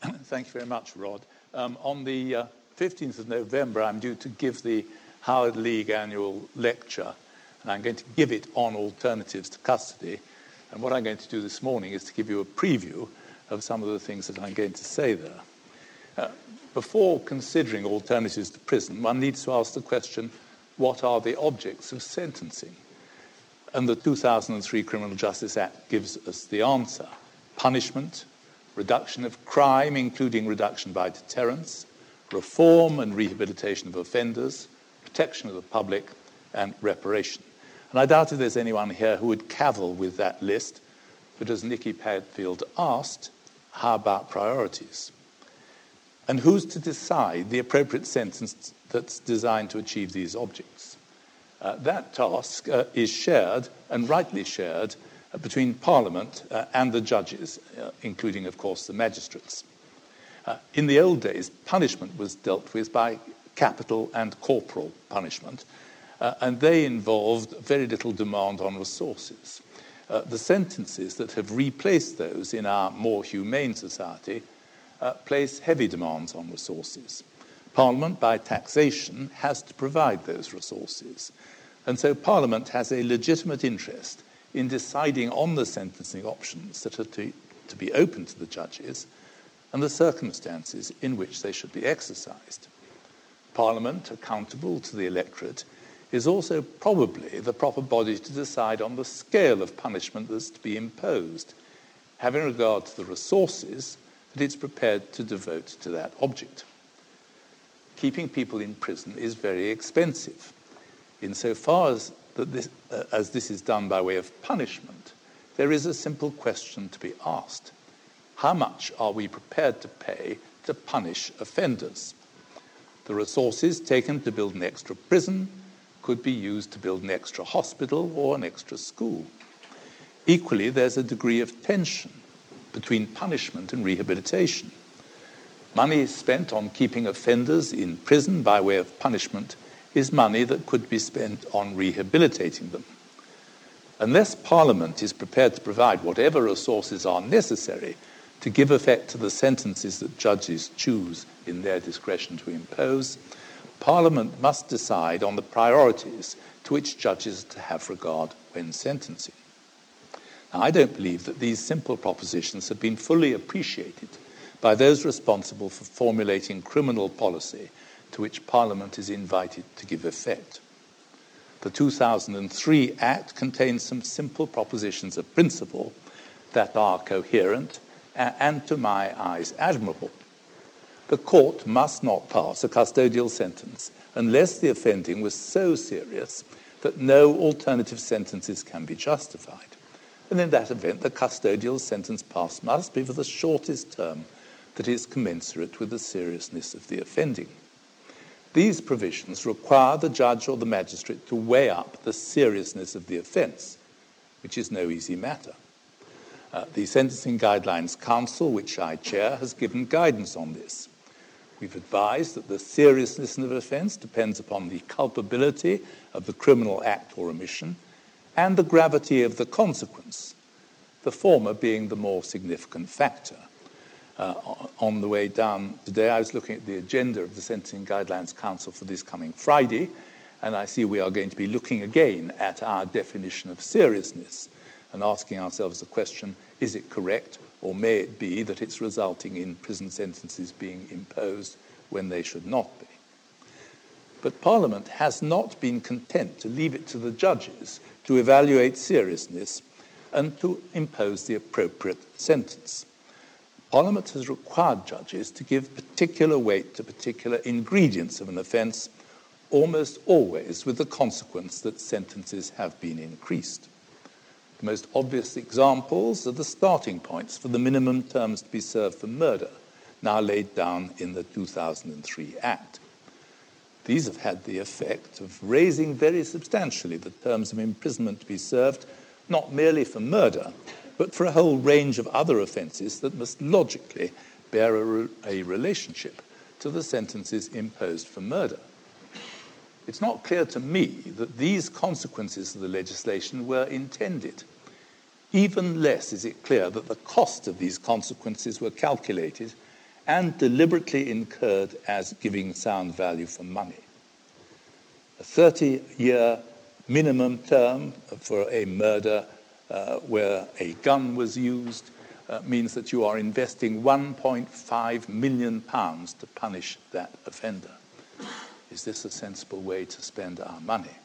Thank you very much, Rod. Um, on the uh, 15th of November, I'm due to give the Howard League annual lecture, and I'm going to give it on alternatives to custody. And what I'm going to do this morning is to give you a preview of some of the things that I'm going to say there. Uh, before considering alternatives to prison, one needs to ask the question what are the objects of sentencing? And the 2003 Criminal Justice Act gives us the answer punishment, reduction of crime, including reduction by deterrence, reform and rehabilitation of offenders, protection of the public, and reparation. And I doubt if there's anyone here who would cavil with that list, but as Nikki Padfield asked, how about priorities? And who's to decide the appropriate sentence that's designed to achieve these objects? Uh, that task uh, is shared, and rightly shared, between Parliament uh, and the judges, uh, including, of course, the magistrates. Uh, in the old days, punishment was dealt with by capital and corporal punishment, and they involved very little demand on resources. the sentences that have replaced those in our more humane society place heavy demands on resources. Parliament, by taxation, has to provide those resources. And so Parliament has a legitimate interest in deciding on the sentencing options that are to, to be open to the judges and the circumstances in which they should be exercised. Parliament, accountable to the electorate, is also probably the proper body to decide on the scale of punishment that's to be imposed, having regard to the resources that it's prepared to devote to that object. Keeping people in prison is very expensive. Insofar as, that this, uh, as this is done by way of punishment, there is a simple question to be asked. How much are we prepared to pay to punish offenders? The resources taken to build an extra prison could be used to build an extra hospital or an extra school. Equally, there's a degree of tension between punishment and rehabilitation. Money spent on keeping offenders in prison by way of punishment is money that could be spent on rehabilitating them. Unless Parliament is prepared to provide whatever resources are necessary to give effect to the sentences that judges choose in their discretion to impose, Parliament must decide on the priorities to which judges to have regard when sentencing. Now, I don't believe that these simple propositions have been fully appreciated by those responsible for formulating criminal policy to which Parliament is invited to give effect. The 2003 Act contains some simple propositions of principle that are coherent and, to my eyes, admirable. The court must not pass a custodial sentence unless the offending was so serious that no alternative sentences can be justified. And in that event, the custodial sentence passed must be for the shortest term that is commensurate with the seriousness of the offending. These provisions require the judge or the magistrate to weigh up the seriousness of the offence, which is no easy matter. Uh, the Sentencing Guidelines Council, which I chair, has given guidance on this. We've advised that the seriousness of an offence depends upon the culpability of the criminal act or omission and the gravity of the consequence, the former being the more significant factor Uh, on the way down today. I was looking at the agenda of the Sentencing Guidelines Council for this coming Friday, and I see we are going to be looking again at our definition of seriousness and asking ourselves the question is it correct, or may it be that it's resulting in prison sentences being imposed when they should not be? But Parliament has not been content to leave it to the judges to evaluate seriousness and to impose the appropriate sentence. Parliament has required judges to give particular weight to particular ingredients of an offence, almost always with the consequence that sentences have been increased. The most obvious examples are the starting points for the minimum terms to be served for murder, now laid down in the 2003 Act. These have had the effect of raising very substantially the terms of imprisonment to be served, not merely for murder, but for a whole range of other offences that must logically bear a, re- a relationship to the sentences imposed for murder. It's not clear to me that these consequences of the legislation were intended. Even less is it clear that the cost of these consequences were calculated and deliberately incurred as giving sound value for money. A 30 year minimum term for a murder where a gun was used uh, means that you are investing 1.5 million pounds to punish that offender. Is this a sensible way to spend our money?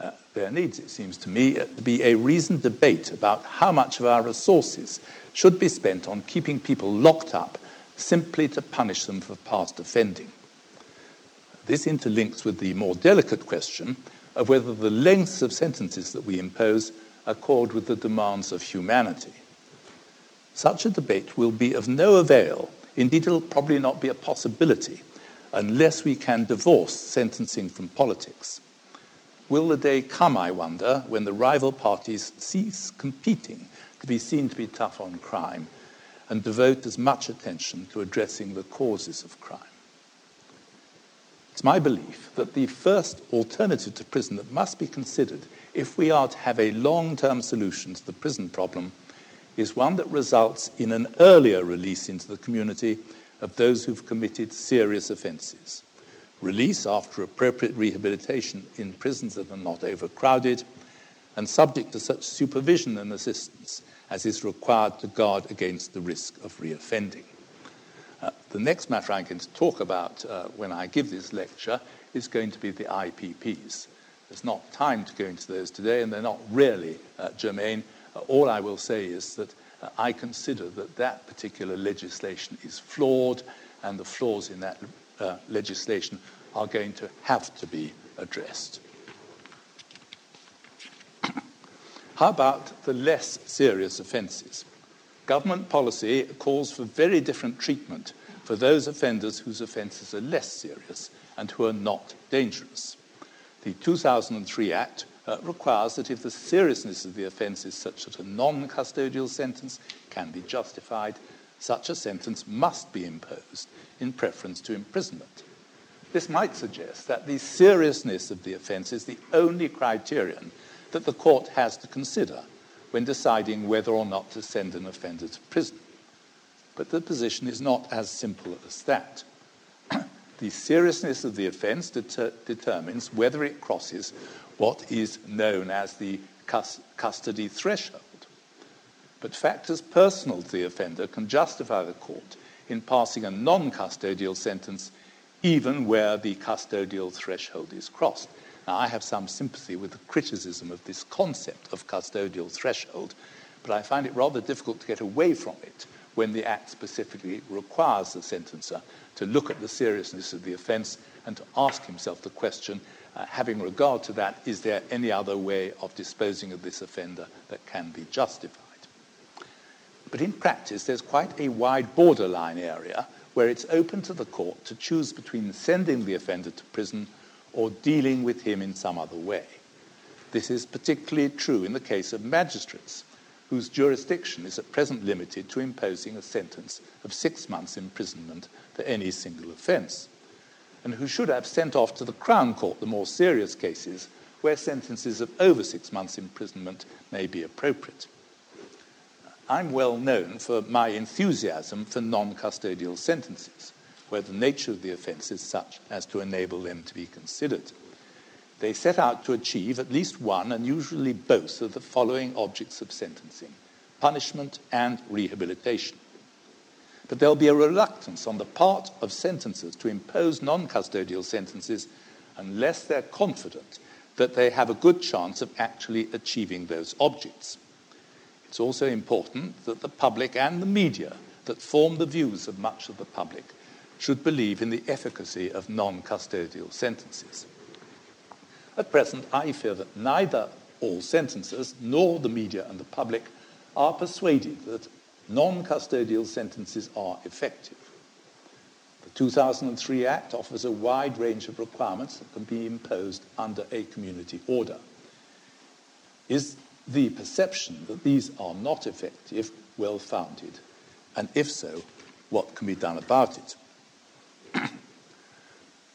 Uh, there needs, it seems to me, uh, to be a reasoned debate about how much of our resources should be spent on keeping people locked up simply to punish them for past offending. This interlinks with the more delicate question of whether the lengths of sentences that we impose accord with the demands of humanity. Such a debate will be of no avail, indeed, it will probably not be a possibility, unless we can divorce sentencing from politics. Will the day come, I wonder, when the rival parties cease competing to be seen to be tough on crime and devote as much attention to addressing the causes of crime? It's my belief that the first alternative to prison that must be considered if we are to have a long term solution to the prison problem is one that results in an earlier release into the community of those who've committed serious offences. Release after appropriate rehabilitation in prisons that are not overcrowded and subject to such supervision and assistance as is required to guard against the risk of reoffending. Uh, the next matter I'm going to talk about uh, when I give this lecture is going to be the IPPs. There's not time to go into those today, and they're not really uh, germane. Uh, all I will say is that uh, I consider that that particular legislation is flawed, and the flaws in that legislation are going to have to be addressed. How about the less serious offences? Government policy calls for very different treatment for those offenders whose offences are less serious and who are not dangerous. The 2003 Act uh, requires that if the seriousness of the offence is such that a non custodial sentence can be justified, such a sentence must be imposed in preference to imprisonment. This might suggest that the seriousness of the offence is the only criterion that the court has to consider when deciding whether or not to send an offender to prison. But the position is not as simple as that. the seriousness of the offence deter- determines whether it crosses what is known as the cus- custody threshold. But factors personal to the offender can justify the court in passing a non custodial sentence even where the custodial threshold is crossed. Now, I have some sympathy with the criticism of this concept of custodial threshold, but I find it rather difficult to get away from it when the Act specifically requires the sentencer to look at the seriousness of the offence and to ask himself the question, uh, having regard to that, is there any other way of disposing of this offender that can be justified? But in practice, there's quite a wide borderline area where it's open to the court to choose between sending the offender to prison or dealing with him in some other way. This is particularly true in the case of magistrates, whose jurisdiction is at present limited to imposing a sentence of six months' imprisonment for any single offence, and who should have sent off to the Crown Court the more serious cases where sentences of over six months' imprisonment may be appropriate. I'm well known for my enthusiasm for non custodial sentences where the nature of the offence is such as to enable them to be considered. They set out to achieve at least one, and usually both, of the following objects of sentencing punishment and rehabilitation. But there'll be a reluctance on the part of sentencers to impose non custodial sentences unless they're confident that they have a good chance of actually achieving those objects. It's also important that the public and the media that form the views of much of the public should believe in the efficacy of non custodial sentences. At present, I fear that neither all sentences nor the media and the public are persuaded that non custodial sentences are effective. The 2003 Act offers a wide range of requirements that can be imposed under a community order. Is the perception that these are not effective well founded? And if so, what can be done about it?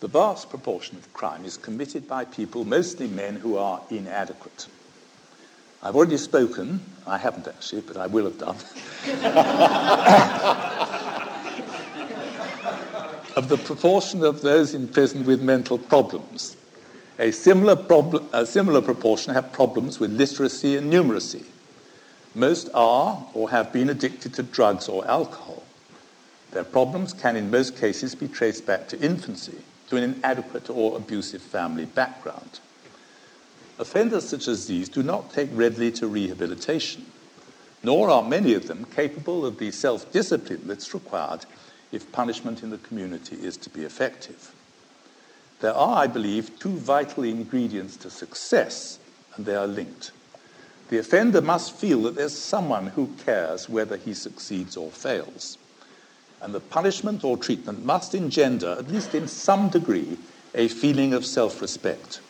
The vast proportion of crime is committed by people, mostly men, who are inadequate. I've already spoken, I haven't actually, but I will have done, of the proportion of those in prison with mental problems. A similar, problem, a similar proportion have problems with literacy and numeracy. Most are or have been addicted to drugs or alcohol. Their problems can, in most cases, be traced back to infancy, to an inadequate or abusive family background. Offenders such as these do not take readily to rehabilitation, nor are many of them capable of the self discipline that's required if punishment in the community is to be effective. There are, I believe, two vital ingredients to success, and they are linked. The offender must feel that there's someone who cares whether he succeeds or fails. And the punishment or treatment must engender, at least in some degree, a feeling of self respect.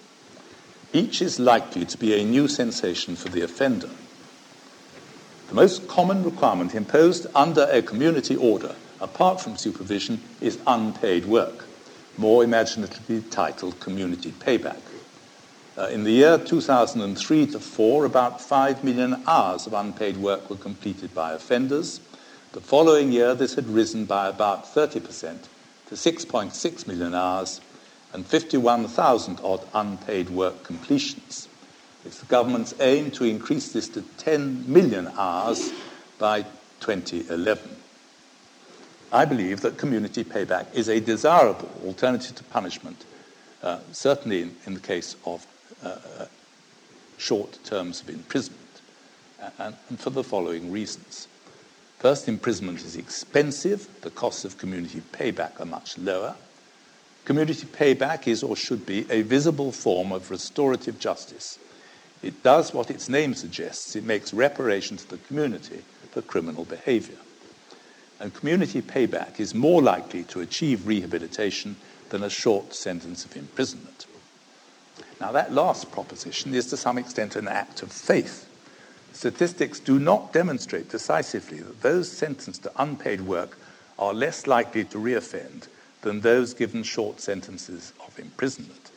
Each is likely to be a new sensation for the offender. The most common requirement imposed under a community order, apart from supervision, is unpaid work more imaginatively titled Community Payback. Uh, in the year 2003 to 4, about 5 million hours of unpaid work were completed by offenders. The following year, this had risen by about 30% to 6.6 million hours and 51,000 odd unpaid work completions. It's the government's aim to increase this to 10 million hours by 2011. I believe that community payback is a desirable alternative to punishment, uh, certainly in, in, the case of uh, short terms of imprisonment, and, and for the following reasons. First, imprisonment is expensive, the costs of community payback are much lower. Community payback is or should be a visible form of restorative justice. It does what its name suggests it makes reparation to the community for criminal behavior and community payback is more likely to achieve rehabilitation than a short sentence of imprisonment. Now, that last proposition is to some extent an act of faith. Statistics do not demonstrate decisively that those sentenced to unpaid work are less likely to reoffend than those given short sentences of imprisonment.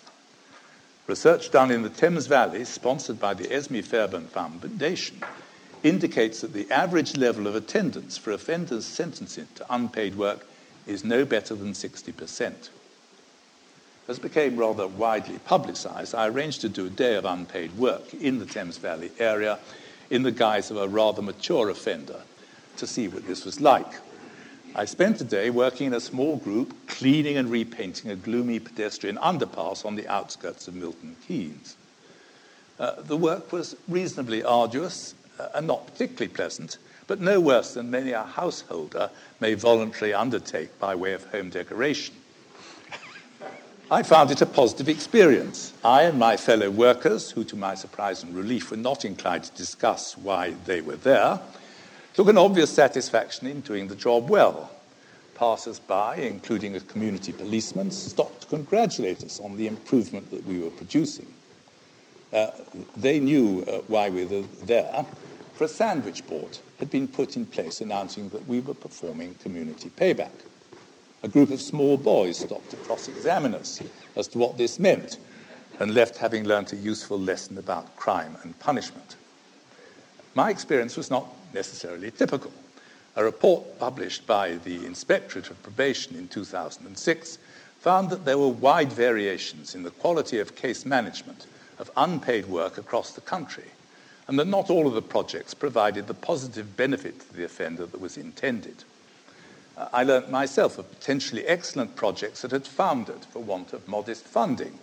Research done in the Thames Valley, sponsored by the Esme Fairbairn Foundation, indicates that the average level of attendance for offenders sentenced to unpaid work is no better than 60%. As became rather widely publicized, I arranged to do a day of unpaid work in the Thames Valley area in the guise of a rather mature offender to see what this was like. I spent a day working in a small group cleaning and repainting a gloomy pedestrian underpass on the outskirts of Milton Keynes. Uh, the work was reasonably arduous and not particularly pleasant, but no worse than many a householder may voluntarily undertake by way of home decoration. I found it a positive experience. I and my fellow workers, who to my surprise and relief were not inclined to discuss why they were there, took an obvious satisfaction in doing the job well. Passers by, including a community policeman, stopped to congratulate us on the improvement that we were producing. Uh, they knew uh, why we were there, for a sandwich board had been put in place announcing that we were performing community payback. A group of small boys stopped to cross examine us as to what this meant and left having learnt a useful lesson about crime and punishment. My experience was not necessarily typical. A report published by the Inspectorate of Probation in 2006 found that there were wide variations in the quality of case management of unpaid work across the country and that not all of the projects provided the positive benefit to the offender that was intended. Uh, I learnt myself of potentially excellent projects that had foundered for want of modest funding,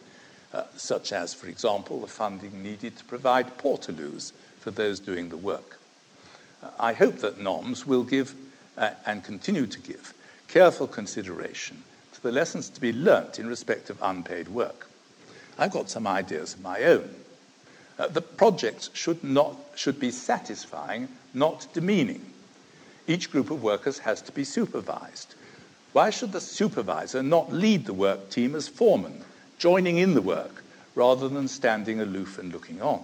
uh, such as, for example, the funding needed to provide portaloos for those doing the work. Uh, I hope that NOMS will give uh, and continue to give careful consideration to the lessons to be learnt in respect of unpaid work. I've got some ideas of my own. Uh, the projects should, not, should be satisfying, not demeaning. Each group of workers has to be supervised. Why should the supervisor not lead the work team as foreman, joining in the work, rather than standing aloof and looking on?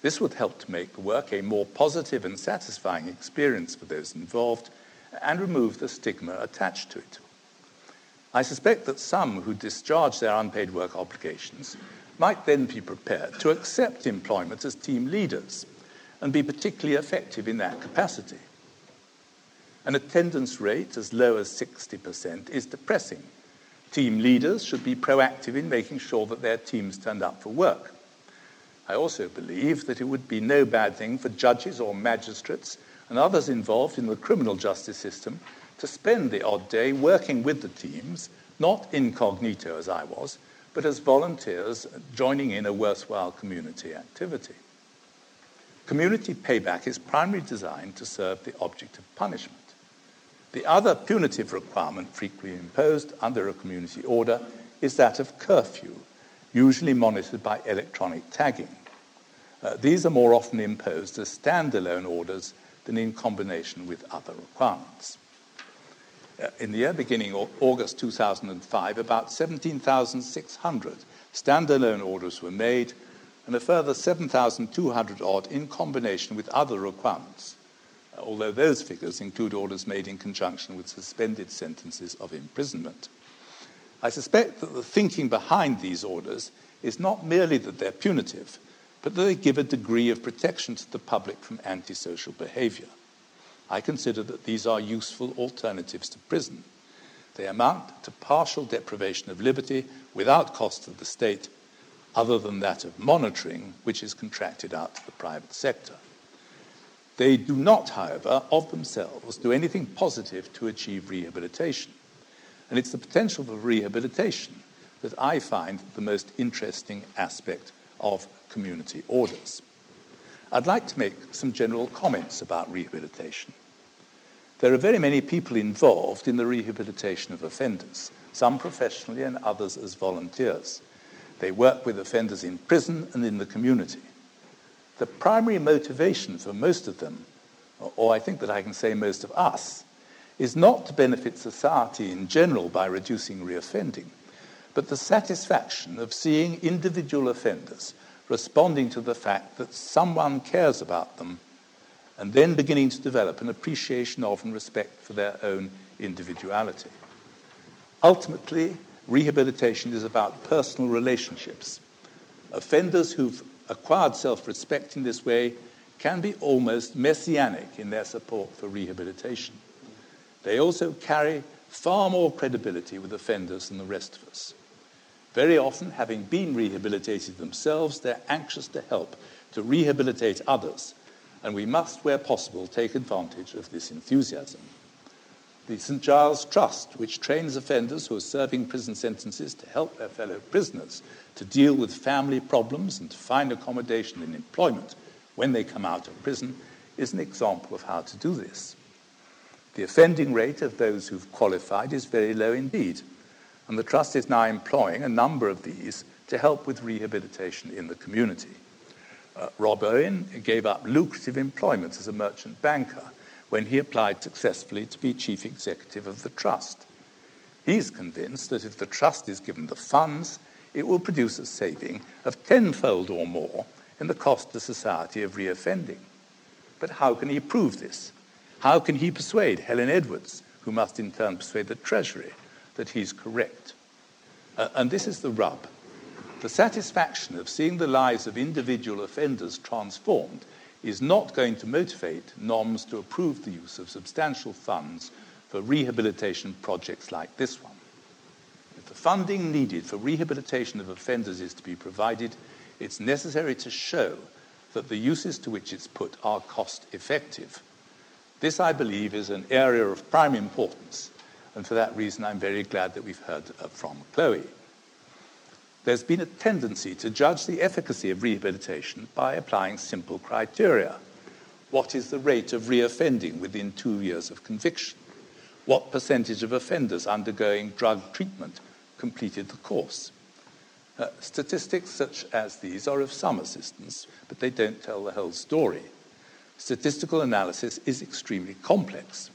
This would help to make the work a more positive and satisfying experience for those involved and remove the stigma attached to it. I suspect that some who discharge their unpaid work obligations might then be prepared to accept employment as team leaders and be particularly effective in that capacity. An attendance rate as low as 60% is depressing. Team leaders should be proactive in making sure that their teams turned up for work. I also believe that it would be no bad thing for judges or magistrates and others involved in the criminal justice system to spend the odd day working with the teams, not incognito as I was, but as volunteers joining in a worthwhile community activity. Community payback is primarily designed to serve the object of punishment. The other punitive requirement frequently imposed under a community order is that of curfew, usually monitored by electronic tagging. Uh, these are more often imposed as standalone orders than in combination with other requirements. Uh, in the year beginning August 2005, about 17,600 standalone orders were made, and a further 7,200 odd in combination with other requirements, although those figures include orders made in conjunction with suspended sentences of imprisonment. I suspect that the thinking behind these orders is not merely that they're punitive, but that they give a degree of protection to the public from antisocial behavior. I consider that these are useful alternatives to prison. They amount to partial deprivation of liberty without cost to the state, other than that of monitoring, which is contracted out to the private sector. They do not, however, of themselves do anything positive to achieve rehabilitation. And it's the potential for rehabilitation that I find the most interesting aspect of community orders. I'd like to make some general comments about rehabilitation. There are very many people involved in the rehabilitation of offenders, some professionally and others as volunteers. They work with offenders in prison and in the community. The primary motivation for most of them, or I think that I can say most of us, is not to benefit society in general by reducing reoffending, but the satisfaction of seeing individual offenders responding to the fact that someone cares about them and then beginning to develop an appreciation of and respect for their own individuality. Ultimately, rehabilitation is about personal relationships. Offenders who've acquired self respect in this way can be almost messianic in their support for rehabilitation. They also carry far more credibility with offenders than the rest of us. Very often, having been rehabilitated themselves, they're anxious to help to rehabilitate others and we must, where possible, take advantage of this enthusiasm. The St. Giles Trust, which trains offenders who are serving prison sentences to help their fellow prisoners to deal with family problems and to find accommodation and employment when they come out of prison, is an example of how to do this. The offending rate of those who've qualified is very low indeed, and the Trust is now employing a number of these to help with rehabilitation in the community. Uh, Rob Owen gave up lucrative employment as a merchant banker when he applied successfully to be chief executive of the trust. He's convinced that if the trust is given the funds, it will produce a saving of tenfold or more in the cost to society of reoffending. But how can he prove this? How can he persuade Helen Edwards, who must in turn persuade the Treasury, that he's correct? Uh, and this is the rub. The satisfaction of seeing the lives of individual offenders transformed is not going to motivate NOMS to approve the use of substantial funds for rehabilitation projects like this one. If the funding needed for rehabilitation of offenders is to be provided, it's necessary to show that the uses to which it's put are cost effective. This, I believe, is an area of prime importance, and for that reason, I'm very glad that we've heard uh, from Chloe there's been a tendency to judge the efficacy of rehabilitation by applying simple criteria. What is the rate of reoffending within two years of conviction? What percentage of offenders undergoing drug treatment completed the course? Uh, statistics such as these are of some assistance, but they don't tell the whole story. Statistical analysis is extremely complex.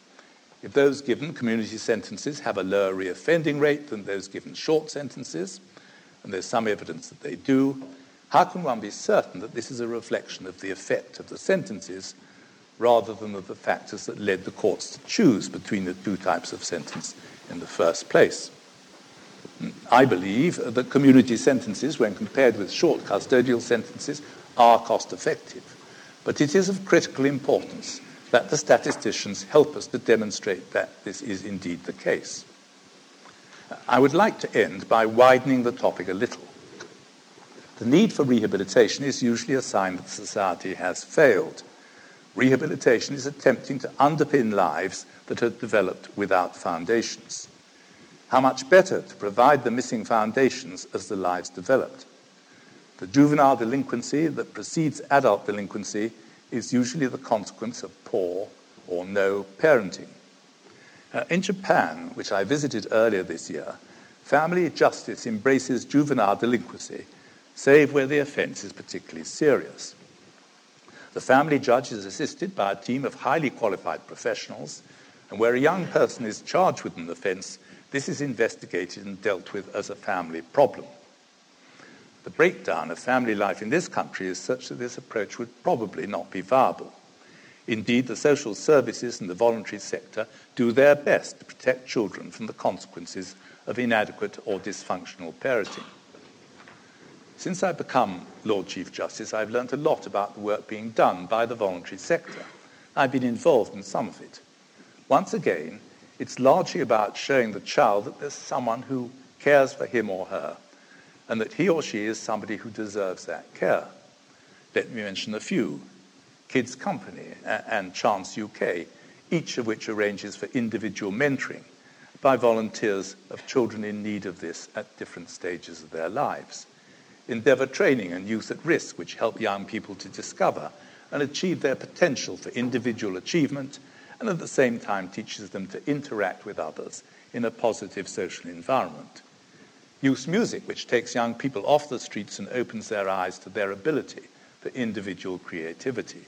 If those given community sentences have a lower reoffending rate than those given short sentences, and there's some evidence that they do, how can one be certain that this is a reflection of the effect of the sentences rather than of the factors that led the courts to choose between the two types of sentence in the first place? I believe that community sentences, when compared with short custodial sentences, are cost effective. But it is of critical importance that the statisticians help us to demonstrate that this is indeed the case. I would like to end by widening the topic a little. The need for rehabilitation is usually a sign that society has failed. Rehabilitation is attempting to underpin lives that have developed without foundations. How much better to provide the missing foundations as the lives developed? The juvenile delinquency that precedes adult delinquency is usually the consequence of poor or no parenting. Uh, in Japan, which I visited earlier this year, family justice embraces juvenile delinquency, save where the offense is particularly serious. The family judge is assisted by a team of highly qualified professionals, and where a young person is charged with an offense, this is investigated and dealt with as a family problem. The breakdown of family life in this country is such that this approach would probably not be viable. Indeed, the social services and the voluntary sector do their best to protect children from the consequences of inadequate or dysfunctional parenting. Since I've become Lord Chief Justice, I've learnt a lot about the work being done by the voluntary sector. I've been involved in some of it. Once again, it's largely about showing the child that there's someone who cares for him or her, and that he or she is somebody who deserves that care. Let me mention a few. Kids Company and Chance UK, each of which arranges for individual mentoring by volunteers of children in need of this at different stages of their lives. Endeavour Training and Youth at Risk, which help young people to discover and achieve their potential for individual achievement and at the same time teaches them to interact with others in a positive social environment. Youth Music, which takes young people off the streets and opens their eyes to their ability for individual creativity.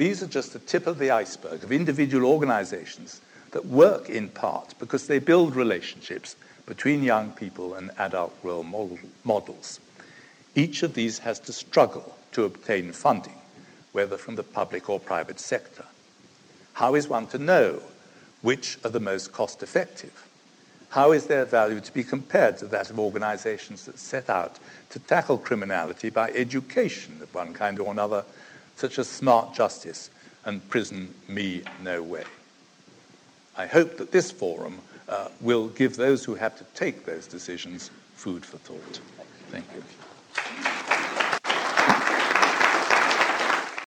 These are just the tip of the iceberg of individual organizations that work in part because they build relationships between young people and adult role models. Each of these has to struggle to obtain funding, whether from the public or private sector. How is one to know which are the most cost effective? How is their value to be compared to that of organizations that set out to tackle criminality by education of one kind or another such as smart justice and prison me no way. I hope that this forum uh, will give those who have to take those decisions food for thought. Thank you.